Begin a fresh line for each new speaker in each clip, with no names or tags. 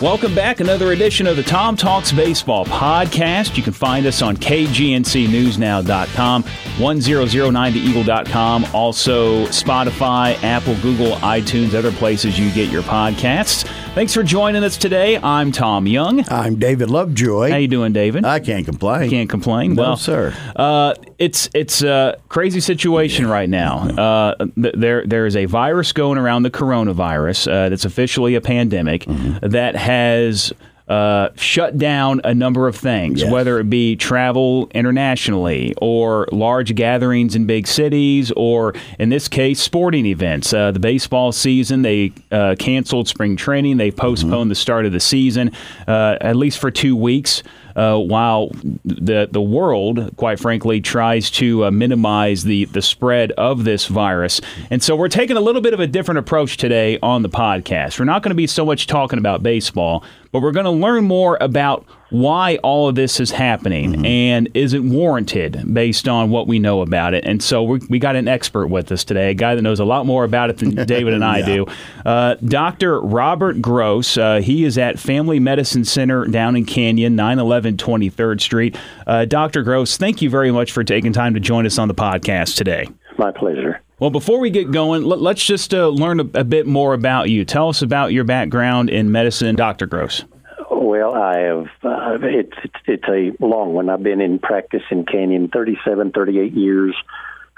Welcome back. Another edition of the Tom Talks Baseball podcast. You can find us on KGNCNewsNow.com, 1009theeagle.com, also Spotify, Apple, Google, iTunes, other places you get your podcasts. Thanks for joining us today. I'm Tom Young.
I'm David Lovejoy.
How you doing, David?
I can't complain.
Can't complain.
No,
well,
sir.
Uh, it's it's a crazy situation right now. Uh, th- there there is a virus going around, the coronavirus, uh, that's officially a pandemic
Mm-hmm.
that has. Uh, shut down a number of things,
Yes.
whether it be travel internationally or large gatherings in big cities, or in this case, sporting events. Uh, the baseball season, they uh, canceled spring training, they postponed the start of the season, uh, at least for two weeks uh, while the the world, quite frankly, tries to uh, minimize the the spread of this virus. And so we're taking a little bit of a different approach today on the podcast. We're not going to be so much talking about baseball, but we're going to learn more about why all of this is happening and is it warranted based on what we know about it. And so we got an expert with us today, a guy that knows a lot more about it than David and I do. Uh, Dr. Robert Gross. Uh, he is at Family Medicine Center down in Canyon, 911 23rd Street. Uh, Dr. Gross, thank you very much for taking time to join us on the podcast today.
My pleasure.
Well, before we get going, let, us just uh, learn a, a bit more about you. Tell us about your background in medicine, Dr. Gross.
Well, I have. Uh, it's, it's a long one. I've been in practice in Canyon 37, 38 years.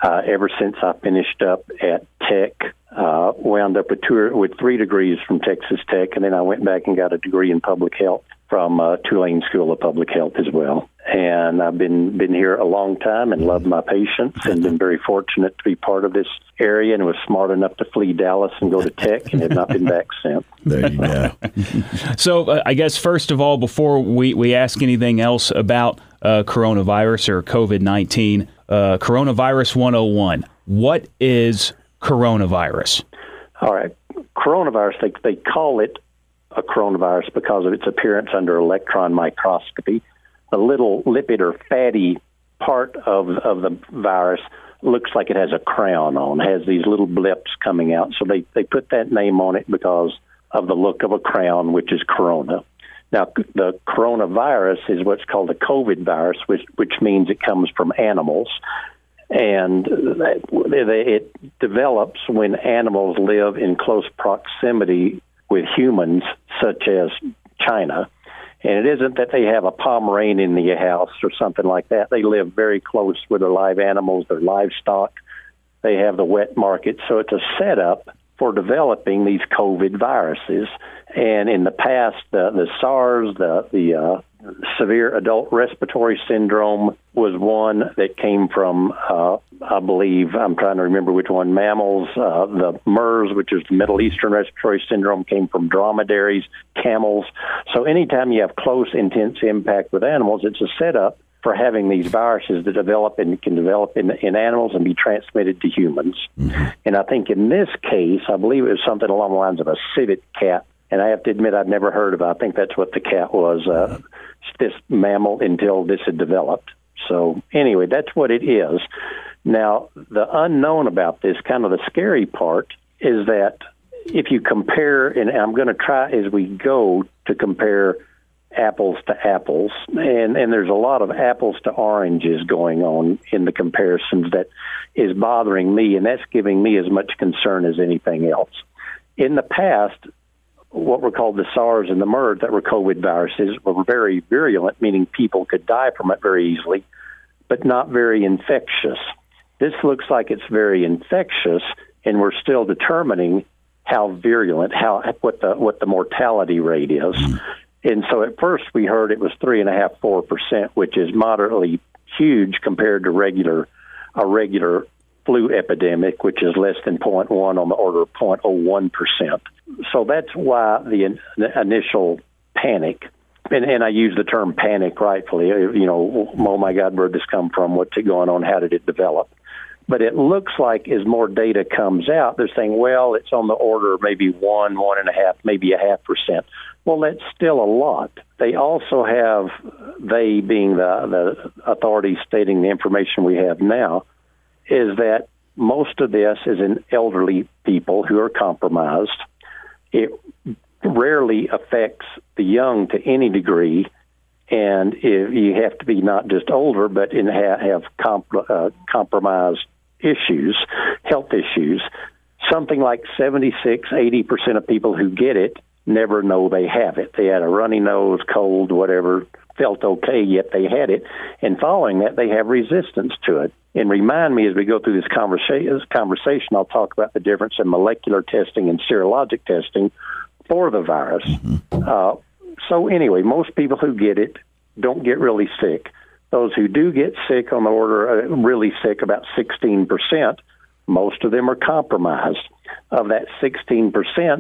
Uh, ever since I finished up at Tech, uh, wound up with two with three degrees from Texas Tech, and then I went back and got a degree in public health from uh, Tulane School of Public Health as well. And I've been been here a long time and love my patients, and been very fortunate to be part of this area, and was smart enough to flee Dallas and go to Tech, and have not been back since.
There you go.
So, uh, I guess first of all, before we, we ask anything else about uh, coronavirus or COVID 19, uh, Coronavirus 101, what is coronavirus?
All right. Coronavirus, they, they call it a coronavirus because of its appearance under electron microscopy. The little lipid or fatty part of, of the virus looks like it has a crown on, has these little blips coming out. So they, they put that name on it because of the look of a crown, which is corona. Now, the coronavirus is what's called a COVID virus, which, which means it comes from animals and it develops when animals live in close proximity with humans, such as China. And it isn't that they have a Pomeranian in the house or something like that. They live very close with their live animals, their livestock. They have the wet market. So it's a setup for developing these COVID viruses. And in the past, the, the SARS, the, the uh, severe adult respiratory syndrome was one that came from, uh, I believe, I'm trying to remember which one, mammals. Uh, the MERS, which is the Middle Eastern respiratory syndrome, came from dromedaries, camels. So anytime you have close, intense impact with animals, it's a setup for having these viruses that develop and can develop in, in animals and be transmitted to humans. Mm-hmm. And I think in this case, I believe it was something along the lines of a civet cat. And I have to admit, I'd never heard of it. I think that's what the cat was, uh, this mammal until this had developed. So anyway, that's what it is. Now, the unknown about this, kind of the scary part, is that if you compare, and I'm going to try as we go to compare apples to apples, and, and there's a lot of apples to oranges going on in the comparisons that is bothering me, and that's giving me as much concern as anything else. In the past, what were called the SARS and the MERS, that were COVID viruses, were very virulent, meaning people could die from it very easily, but not very infectious. This looks like it's very infectious, and we're still determining how virulent, how what the what the mortality rate is. Hmm. And so at first we heard it was three and a half, four percent, which is moderately huge compared to regular a regular flu epidemic, which is less than 0.1 on the order of 0.01 percent. So that's why the, in, the initial panic. And, and I use the term panic rightfully. Uh, you know, oh my God, where'd this come from? What's it going on? How did it develop? But it looks like as more data comes out, they're saying, well, it's on the order of maybe one, one and a half, maybe a half percent. Well, that's still a lot. They also have, they being the, the authorities stating the information we have now, is that most of this is in elderly people who are compromised. It rarely affects the young to any degree, and if you have to be not just older, but in have, have comp, uh, compromised issues, health issues. Something like 76, 80 percent of people who get it never know they have it. They had a runny nose, cold, whatever, felt okay, yet they had it. And following that, they have resistance to it. And remind me as we go through this conversation, conversation I'll talk about the difference in molecular testing and serologic testing for the virus. Mm-hmm. Uh, so, anyway, most people who get it don't get really sick. Those who do get sick on the order, uh, really sick, about 16%, most of them are compromised. Of that 16%,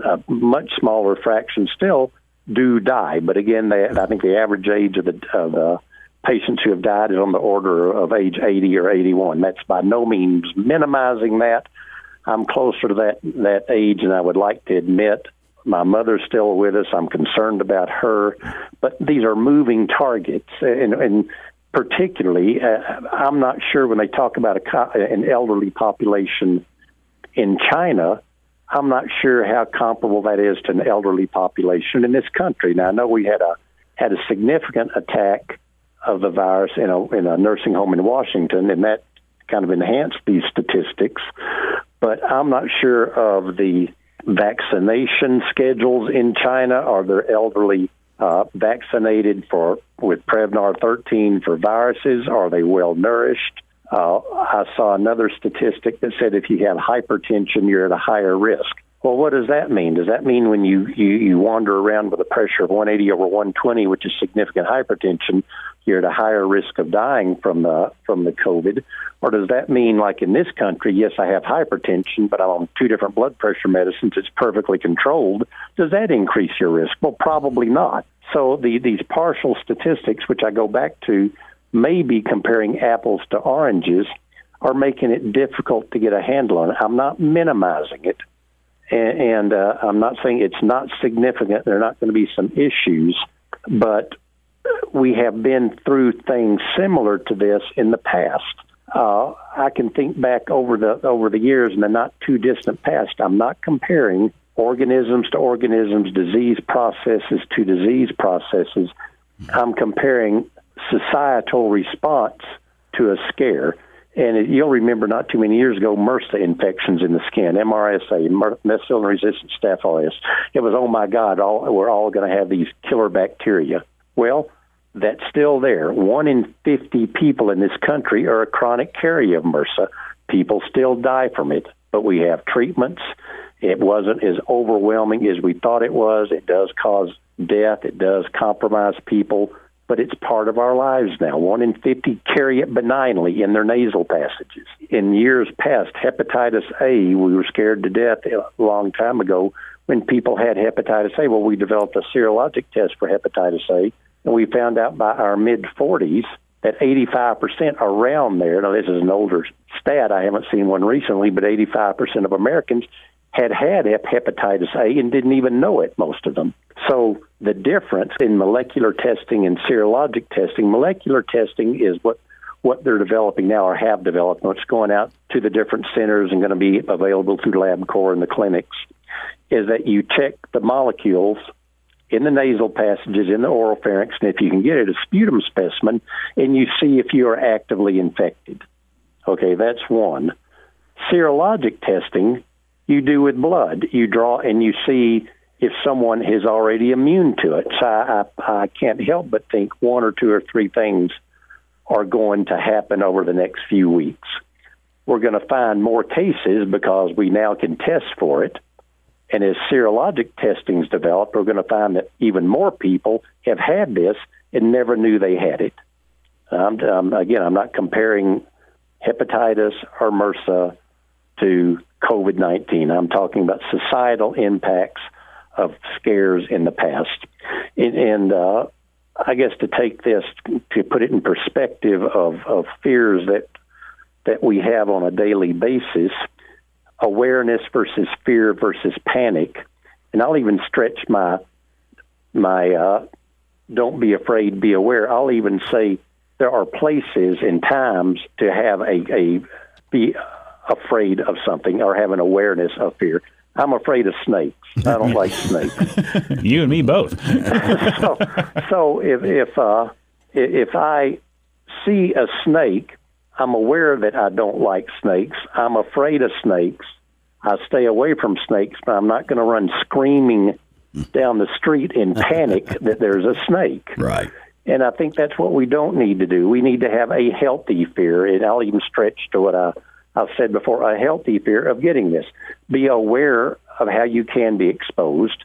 a much smaller fraction still do die. But again, they, I think the average age of the of the patients who have died is on the order of age 80 or 81. That's by no means minimizing that. I'm closer to that that age than I would like to admit. My mother's still with us. I'm concerned about her, but these are moving targets, and, and particularly, uh, I'm not sure when they talk about a, an elderly population in China I'm not sure how comparable that is to an elderly population in this country. Now I know we had a had a significant attack of the virus in a in a nursing home in Washington, and that kind of enhanced these statistics. But I'm not sure of the vaccination schedules in China. Are there elderly uh, vaccinated for with Prevnar 13 for viruses? Are they well nourished? Uh, I saw another statistic that said if you have hypertension, you're at a higher risk. Well, what does that mean? Does that mean when you, you, you wander around with a pressure of 180 over 120, which is significant hypertension, you're at a higher risk of dying from the from the COVID? Or does that mean, like in this country, yes, I have hypertension, but I'm on two different blood pressure medicines, it's perfectly controlled? Does that increase your risk? Well, probably not. So the, these partial statistics, which I go back to, maybe comparing apples to oranges are making it difficult to get a handle on it. I'm not minimizing it, and, and uh, I'm not saying it's not significant. There are not going to be some issues, but we have been through things similar to this in the past. Uh, I can think back over the over the years in the not too distant past. I'm not comparing organisms to organisms, disease processes to disease processes. I'm comparing societal response to a scare. And it, you'll remember not too many years ago, MRSA infections in the skin, MRSA, methicillin resistant staph aureus. It was, oh my God, all, we're all going to have these killer bacteria. Well, that's still there. One in 50 people in this country are a chronic carrier of MRSA. People still die from it, but we have treatments. It wasn't as overwhelming as we thought it was. It does cause death, it does compromise people but it's part of our lives now. One in 50 carry it benignly in their nasal passages. In years past, hepatitis A, we were scared to death a long time ago when people had hepatitis A. Well, we developed a serologic test for hepatitis A, and we found out by our mid 40s that 85% around there, now this is an older stat, I haven't seen one recently, but 85% of Americans had had hepatitis A and didn't even know it, most of them. So the difference in molecular testing and serologic testing, molecular testing is what what they're developing now or have developed, what's going out to the different centers and going to be available through LabCorp and the clinics, is that you check the molecules in the nasal passages, in the oral pharynx, and if you can get it, a sputum specimen, and you see if you are actively infected. Okay, that's one. Serologic testing you do with blood. You draw and you see if someone is already immune to it. So I, I, I can't help but think one or two or three things are going to happen over the next few weeks. We're going to find more cases because we now can test for it. And as serologic testing's developed, we're going to find that even more people have had this and never knew they had it. Um, um, again, I'm not comparing hepatitis or MRSA to COVID 19. I'm talking about societal impacts of scares in the past. And, and uh, I guess to take this, to put it in perspective of, of fears that, that we have on a daily basis, awareness versus fear versus panic, and I'll even stretch my my uh, don't be afraid, be aware. I'll even say there are places and times to have a, a be afraid of something or have an awareness of fear. I'm afraid of snakes. I don't like snakes.
You and me both.
so, so if if uh, if I see a snake, I'm aware that I don't like snakes. I'm afraid of snakes. I stay away from snakes, but I'm not going to run screaming down the street in panic that there's a snake.
Right.
And I think that's what we don't need to do. We need to have a healthy fear, and I'll even stretch to what I, I've said before a healthy fear of getting this. Be aware of how you can be exposed.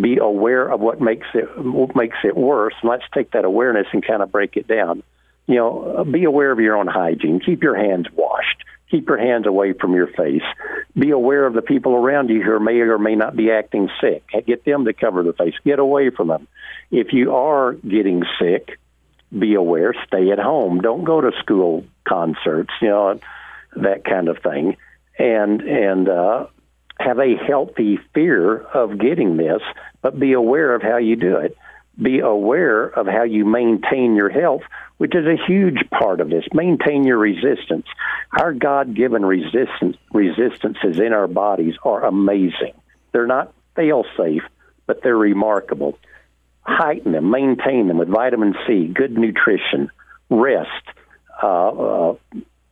Be aware of what makes it what makes it worse. Let's take that awareness and kind of break it down. You know, be aware of your own hygiene. Keep your hands washed. Keep your hands away from your face. Be aware of the people around you who may or may not be acting sick. Get them to cover the face. Get away from them. If you are getting sick, be aware. Stay at home. Don't go to school concerts. You know that kind of thing, and and uh, have a healthy fear of getting this, but be aware of how you do it. Be aware of how you maintain your health, which is a huge part of this. Maintain your resistance. Our God-given resistance resistances in our bodies are amazing. They're not fail-safe, but they're remarkable. Heighten them, maintain them with vitamin C, good nutrition, rest, uh, uh,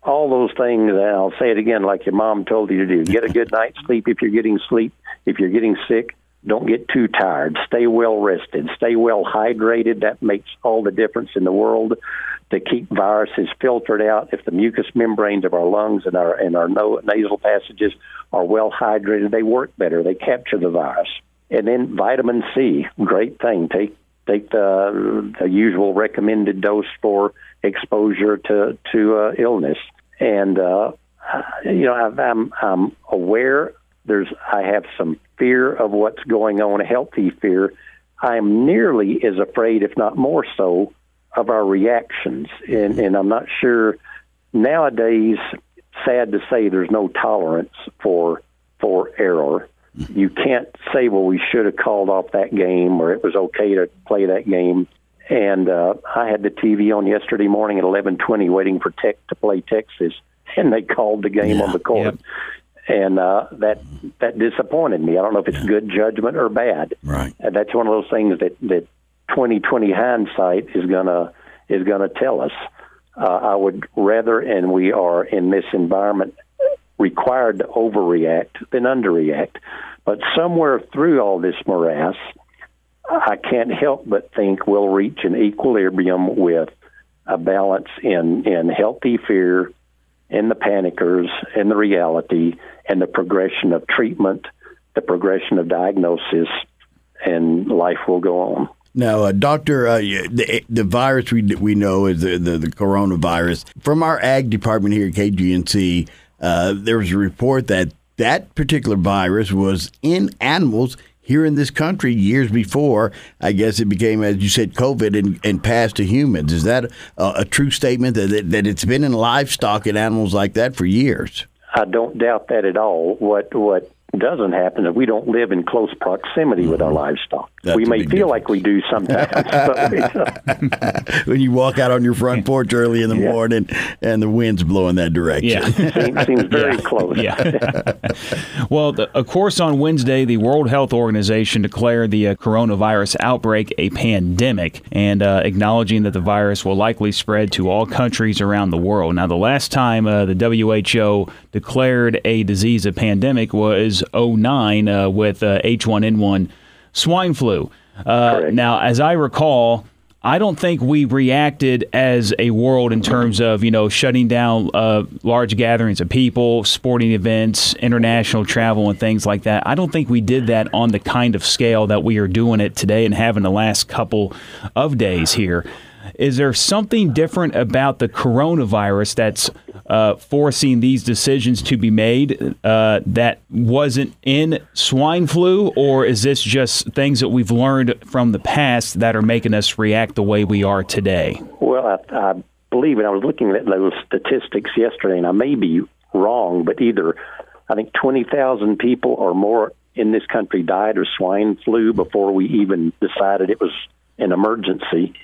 all those things. And I'll say it again, like your mom told you to do. Get a good night's sleep if you're getting sleep. If you're getting sick, don't get too tired. Stay well rested. Stay well hydrated. That makes all the difference in the world to keep viruses filtered out. If the mucous membranes of our lungs and our and our nasal passages are well hydrated, they work better. They capture the virus. And then vitamin C, great thing. Take take the, the usual recommended dose for exposure to to uh, illness. And uh, you know, I'm I'm aware there's I have some fear of what's going on, a healthy fear. I'm nearly as afraid, if not more so, of our reactions. And, and I'm not sure nowadays, sad to say, there's no tolerance for for error. You can't say, well, we should have called off that game or it was okay to play that game. And uh, I had the TV on yesterday morning at 11:20, waiting for Tech to play Texas, and they called the game
Yeah,
on the court. And uh, that that disappointed me. I don't know if it's good judgment or bad.
Right.
And that's one of those things that that 2020 hindsight is gonna is gonna tell us. Uh, I would rather, and we are in this environment required to overreact than underreact. But somewhere through all this morass, I can't help but think we'll reach an equilibrium with a balance in in healthy fear, in the panickers, in the reality, and the progression of treatment, the progression of diagnosis, and life will go on.
Now, uh, Doctor, uh, the, the virus we we know is the, the, the coronavirus. From our ag department here at KGNC, uh, there was a report that that particular virus was in animals here in this country years before. I guess it became, as you said, COVID and, and passed to humans. Is that a, a true statement that, that it's been in livestock and animals like that for years?
I don't doubt that at all. What what doesn't happen if we don't live in close proximity with our livestock.
That's
we may
big
feel like we do sometimes.
when you walk out on your front porch early in the
Yeah.
morning and the wind's blowing that direction.
Yeah.
seems, seems very
Yeah.
close.
Yeah. well, the, of course, on Wednesday, the World Health Organization declared the uh, coronavirus outbreak a pandemic and uh, acknowledging that the virus will likely spread to all countries around the world. Now, the last time uh, the WHO declared a disease a pandemic was 09 uh, with uh, H1N1 swine flu. Uh, now, as I recall, I don't think we reacted as a world in terms of you know shutting down uh, large gatherings of people, sporting events, international travel, and things like that. I don't think we did that on the kind of scale that we are doing it today and having the last couple of days here. Is there something different about the coronavirus that's uh, forcing these decisions to be made uh, that wasn't in swine flu, or is this just things that we've learned from the past that are making us react the way we are today?
Well, I, I believe, and I was looking at those statistics yesterday, and I may be wrong, but either I think 20,000 people or more in this country died of swine flu before we even decided it was an emergency.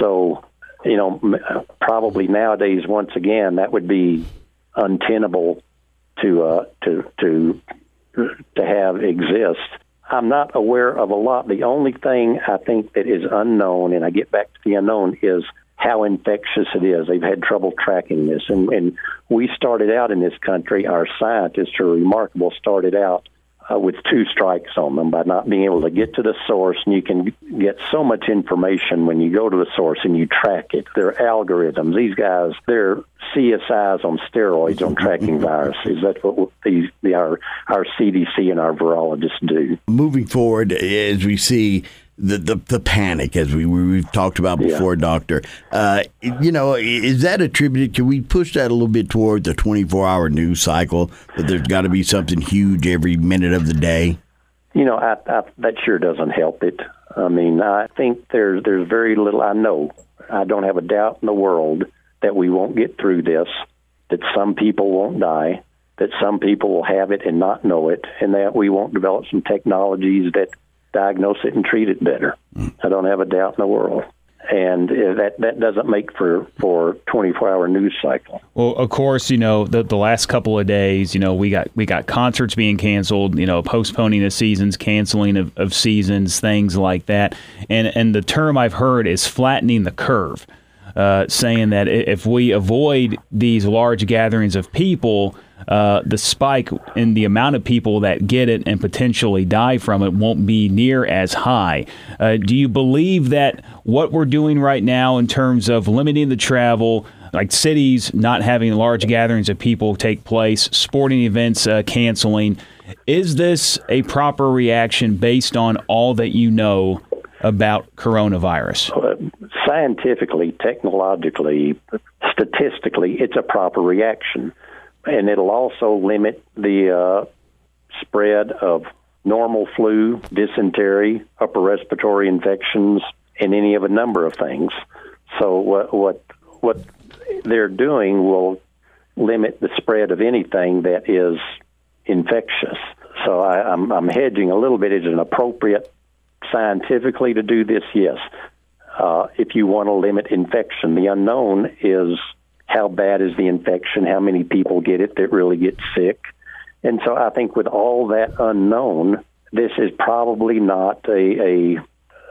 So, you know, uh, probably nowadays, once again, that would be untenable to uh, to to to have exist. I'm not aware of a lot. The only thing I think that is unknown, and I get back to the unknown, is how infectious it is. They've had trouble tracking this. And, and we started out in this country, our scientists are remarkable, started out uh, with two strikes on them by not being able to get to the source. And you can get so much information when you go to the source and you track it. Their algorithms, these guys, they're CSIs on steroids on tracking viruses. That's what these the, our our CDC and our virologists do.
Moving forward, as we see the, the, the panic as we we've talked about before, yeah. Doctor. Uh, you know, is that attributed? Can we push that a little bit toward the twenty four hour news cycle? That there's got to be something huge every minute of the day.
You know, I, I, that sure doesn't help it. I mean, I think there's there's very little. I know. I don't have a doubt in the world that we won't get through this. That some people won't die. That some people will have it and not know it, and that we won't develop some technologies that diagnose it and treat it better. Mm. I don't have a doubt in the world and uh, that that doesn't make for for 24 hour news cycle.
Well, of course, you know the the last couple of days, you know we got we got concerts being canceled, you know postponing of seasons, canceling of, of seasons, things like that, and and the term I've heard is flattening the curve, uh, saying that if we avoid these large gatherings of people uh, the spike in the amount of people that get it and potentially die from it won't be near as high. Uh, do you believe that what we're doing right now in terms of limiting the travel, like cities not having large gatherings of people take place, sporting events uh, canceling, is this a proper reaction based on all that you know about coronavirus?
scientifically, technologically, statistically, it's a proper reaction and it'll also limit the uh, spread of normal flu, dysentery, upper respiratory infections, and any of a number of things. So what what what they're doing will limit the spread of anything that is infectious. So I, I'm, I'm hedging a little bit. Is it appropriate scientifically to do this? Yes. Uh, if you want to limit infection, the unknown is how bad is the infection, how many people get it that really get sick. And so I think with all that unknown, this is probably not a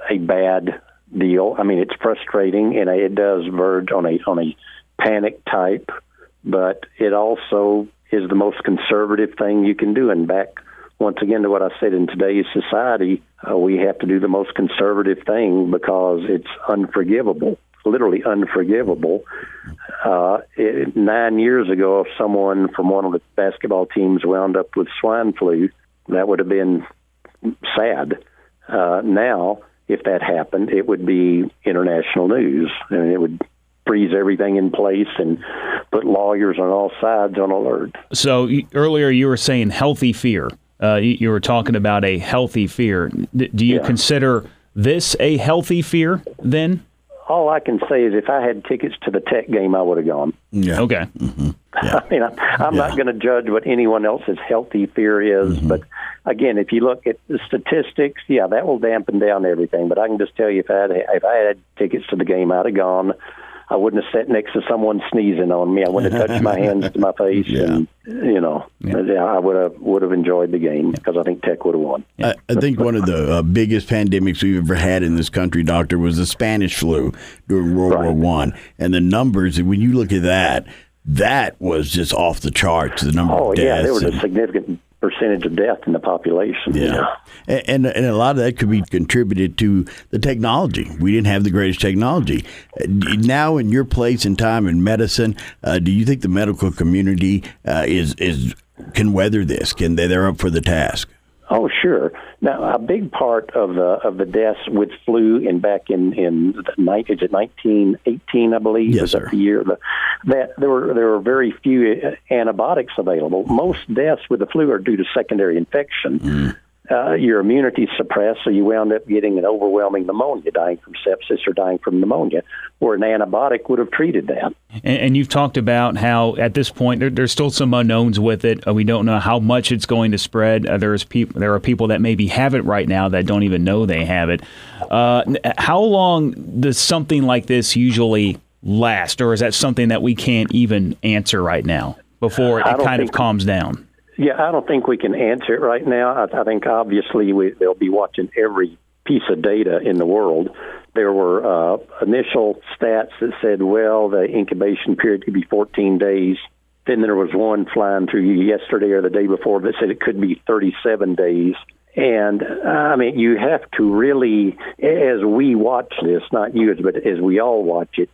a, a bad deal. I mean, it's frustrating and it does verge on a on a panic type, but it also is the most conservative thing you can do. And back once again to what I said in today's society, uh, we have to do the most conservative thing because it's unforgivable literally unforgivable. Uh, it, nine years ago, if someone from one of the basketball teams wound up with swine flu, that would have been sad. Uh, now, if that happened, it would be international news, and it would freeze everything in place and put lawyers on all sides on alert.
So earlier, you were saying healthy fear. Uh, you, you, were talking about a healthy fear. do you yeah. consider this a healthy fear then?
All I can say is if I had tickets to the Tech game, I would have gone.
Yeah. Okay.
Mm-hmm. Yeah. I mean, I, am yeah. not going to judge what anyone else's healthy fear is, mm-hmm. but again, if you look at the statistics, yeah, that will dampen down everything. But I can just tell you, if I had if I had tickets to the game, I'd have gone. I wouldn't have sat next to someone sneezing on me. I wouldn't have touched my hands to my face, yeah. and you know, yeah. I would have would have enjoyed the game because I think Tech would have won.
I, I, think one of the uh, biggest pandemics we've ever had in this country, Doctor, was the Spanish flu during World right. War One, and the numbers. When you look at that, that was just off the charts. The number
oh,
of deaths.
yeah, there was a significant percentage of death in the population.
Yeah. yeah. And, and a lot of that could be contributed to the technology. We didn't have the greatest technology. Now, in your place and time in medicine, uh, do you think the medical community uh, is is can weather this? Can they? They're up for the task.
Oh, sure. Now, a big part of the of the deaths with flu in back in in the is it nineteen eighteen, I believe.
Yes, sir.
The year the, that there were there were very few antibiotics available. Most deaths with the flu are due to secondary infection. Mm uh, your immunity suppressed, so you wound up getting an overwhelming pneumonia, dying from sepsis or dying from pneumonia, where an antibiotic would have treated that.
And, and you've talked about how at this point there, there's still some unknowns with it. Uh, we don't know how much it's going to spread. Uh, there's people, there are people that maybe have it right now that don't even know they have it. Uh, how long does something like this usually last, or is that something that we can't even answer right now before it kind of calms down?
Yeah, I don't think we can answer it right now. I, I think obviously we, they'll be watching every piece of data in the world. There were uh, initial stats that said, well, the incubation period could be 14 days. Then there was one flying through yesterday or the day before that said it could be 37 days. And I mean, you have to really, as we watch this, not you, but as we all watch it,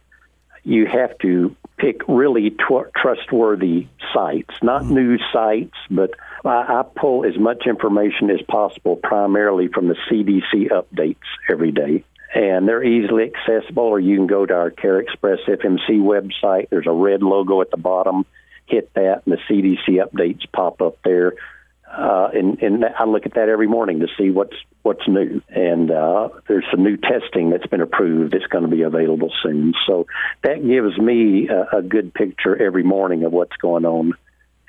you have to pick really tw- trustworthy sites, not mm-hmm. news sites, but I, I pull as much information as possible primarily from the CDC updates every day. And they're easily accessible, or you can go to our Care Express FMC website. There's a red logo at the bottom. Hit that, and the CDC updates pop up there uh, and, and I look at that every morning to see what's what's new. And uh, there's some new testing that's been approved that's going to be available soon. So that gives me a, a good picture every morning of what's going on.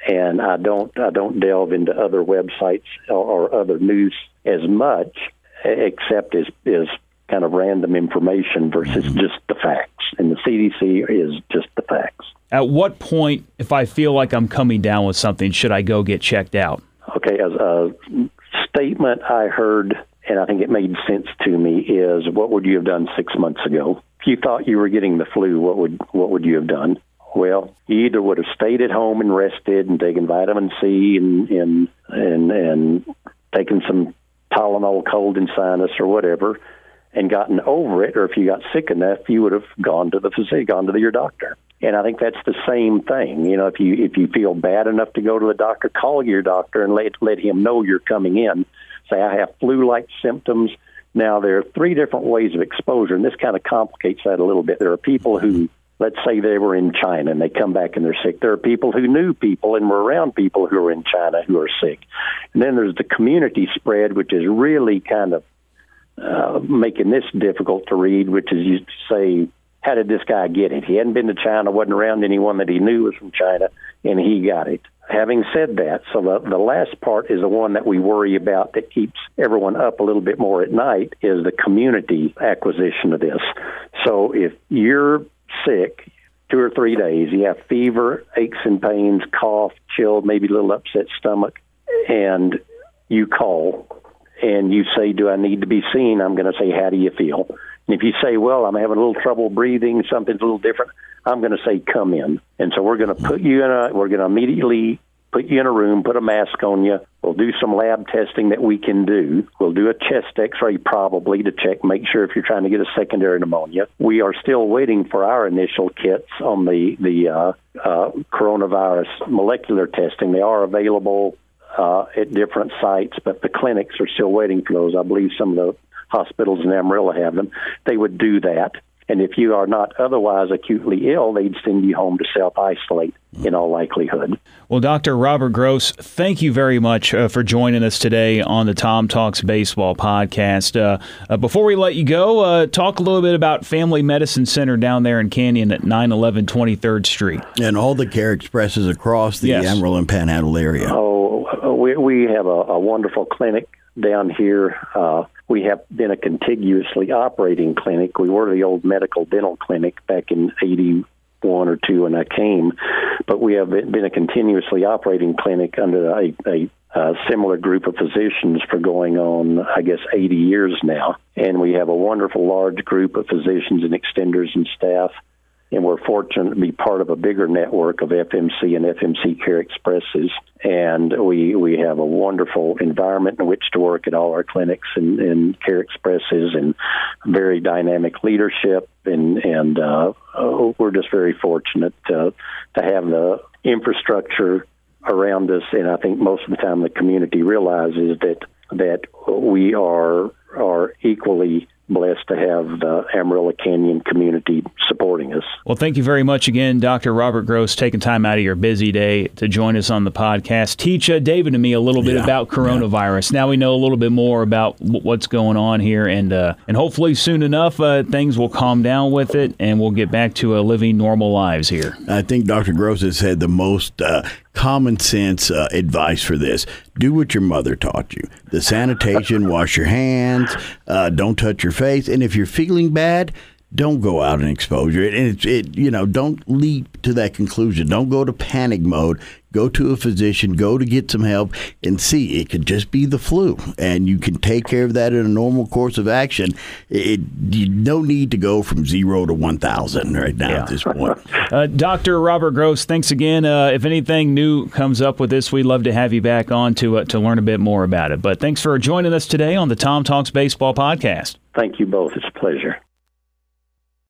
And I don't I don't delve into other websites or, or other news as much, except as is kind of random information versus mm-hmm. just the facts. And the CDC is just the facts.
At what point, if I feel like I'm coming down with something, should I go get checked out?
Okay, as a statement I heard, and I think it made sense to me, is what would you have done six months ago? If you thought you were getting the flu, what would what would you have done? Well, you either would have stayed at home and rested and taken vitamin C and and and, and taken some Tylenol cold and sinus or whatever, and gotten over it, or if you got sick enough, you would have gone to the physician, gone to your doctor. And I think that's the same thing. You know, if you if you feel bad enough to go to the doctor, call your doctor and let let him know you're coming in. Say I have flu-like symptoms. Now there are three different ways of exposure, and this kind of complicates that a little bit. There are people who, let's say, they were in China and they come back and they're sick. There are people who knew people and were around people who are in China who are sick. And then there's the community spread, which is really kind of uh, making this difficult to read, which is you say how did this guy get it? He hadn't been to China, wasn't around anyone that he knew was from China, and he got it. Having said that, so the, the last part is the one that we worry about that keeps everyone up a little bit more at night is the community acquisition of this. So if you're sick, two or three days, you have fever, aches and pains, cough, chill, maybe a little upset stomach, and you call and you say, Do I need to be seen? I'm going to say, How do you feel? And if you say, well, I'm having a little trouble breathing, something's a little different, I'm going to say, come in. And so we're going to put you in a, we're going to immediately put you in a room, put a mask on you. We'll do some lab testing that we can do. We'll do a chest x-ray probably to check, make sure if you're trying to get a secondary pneumonia. We are still waiting for our initial kits on the, the uh, uh, coronavirus molecular testing. They are available uh, at different sites, but the clinics are still waiting for those. I believe some of the hospitals in Amarillo have them, they would do that. And if you are not otherwise acutely ill, they'd send you home to self isolate in all likelihood.
Well, Dr. Robert Gross, thank you very much uh, for joining us today on the Tom Talks Baseball podcast. Uh, uh, before we let you go, uh, talk a little bit about Family Medicine Center down there in Canyon at 911 23rd Street.
And all the care expresses across the yes. Amarillo and Panhandle area.
Oh, we, we have a, a wonderful clinic down here. We have been a contiguously operating clinic. We were the old medical dental clinic back in 81 or 2 when I came, but we have been a continuously operating clinic under a, a, a similar group of physicians for going on, I guess, 80 years now. And we have a wonderful large group of physicians and extenders and staff and we're fortunate to be part of a bigger network of FMC and FMC Care Expresses. And we we have a wonderful environment in which to work at all our clinics and, and Care Expresses, and very dynamic leadership. And and uh, we're just very fortunate to to have the infrastructure around us. And I think most of the time the community realizes that that we are are equally blessed to have the Amarillo Canyon community supporting us.
Well, thank you very much again, Dr. Robert Gross, taking time out of your busy day to join us on the podcast. Teach uh, David and me a little bit yeah, about coronavirus. Yeah. Now we know a little bit more about w- what's going on here, and uh, and hopefully soon enough uh, things will calm down with it, and we'll get back to uh, living normal lives here.
I think Dr. Gross has had the most uh, common sense uh, advice for this. Do what your mother taught you. The sanitation, wash your hands, uh, don't touch your face. And if you're feeling bad, don't go out and exposure it. And it's it you know don't leap to that conclusion. Don't go to panic mode. Go to a physician. Go to get some help and see. It could just be the flu, and you can take care of that in a normal course of action. It you no need to go from zero to one thousand right now
Yeah.
at this point.
Uh, Dr. Robert Gross, thanks again. Uh, if anything new comes up with this, we'd love to have you back on to uh, to learn a bit more about it. But thanks for joining us today on the Tom Talks Baseball podcast.
Thank you both. It's a pleasure.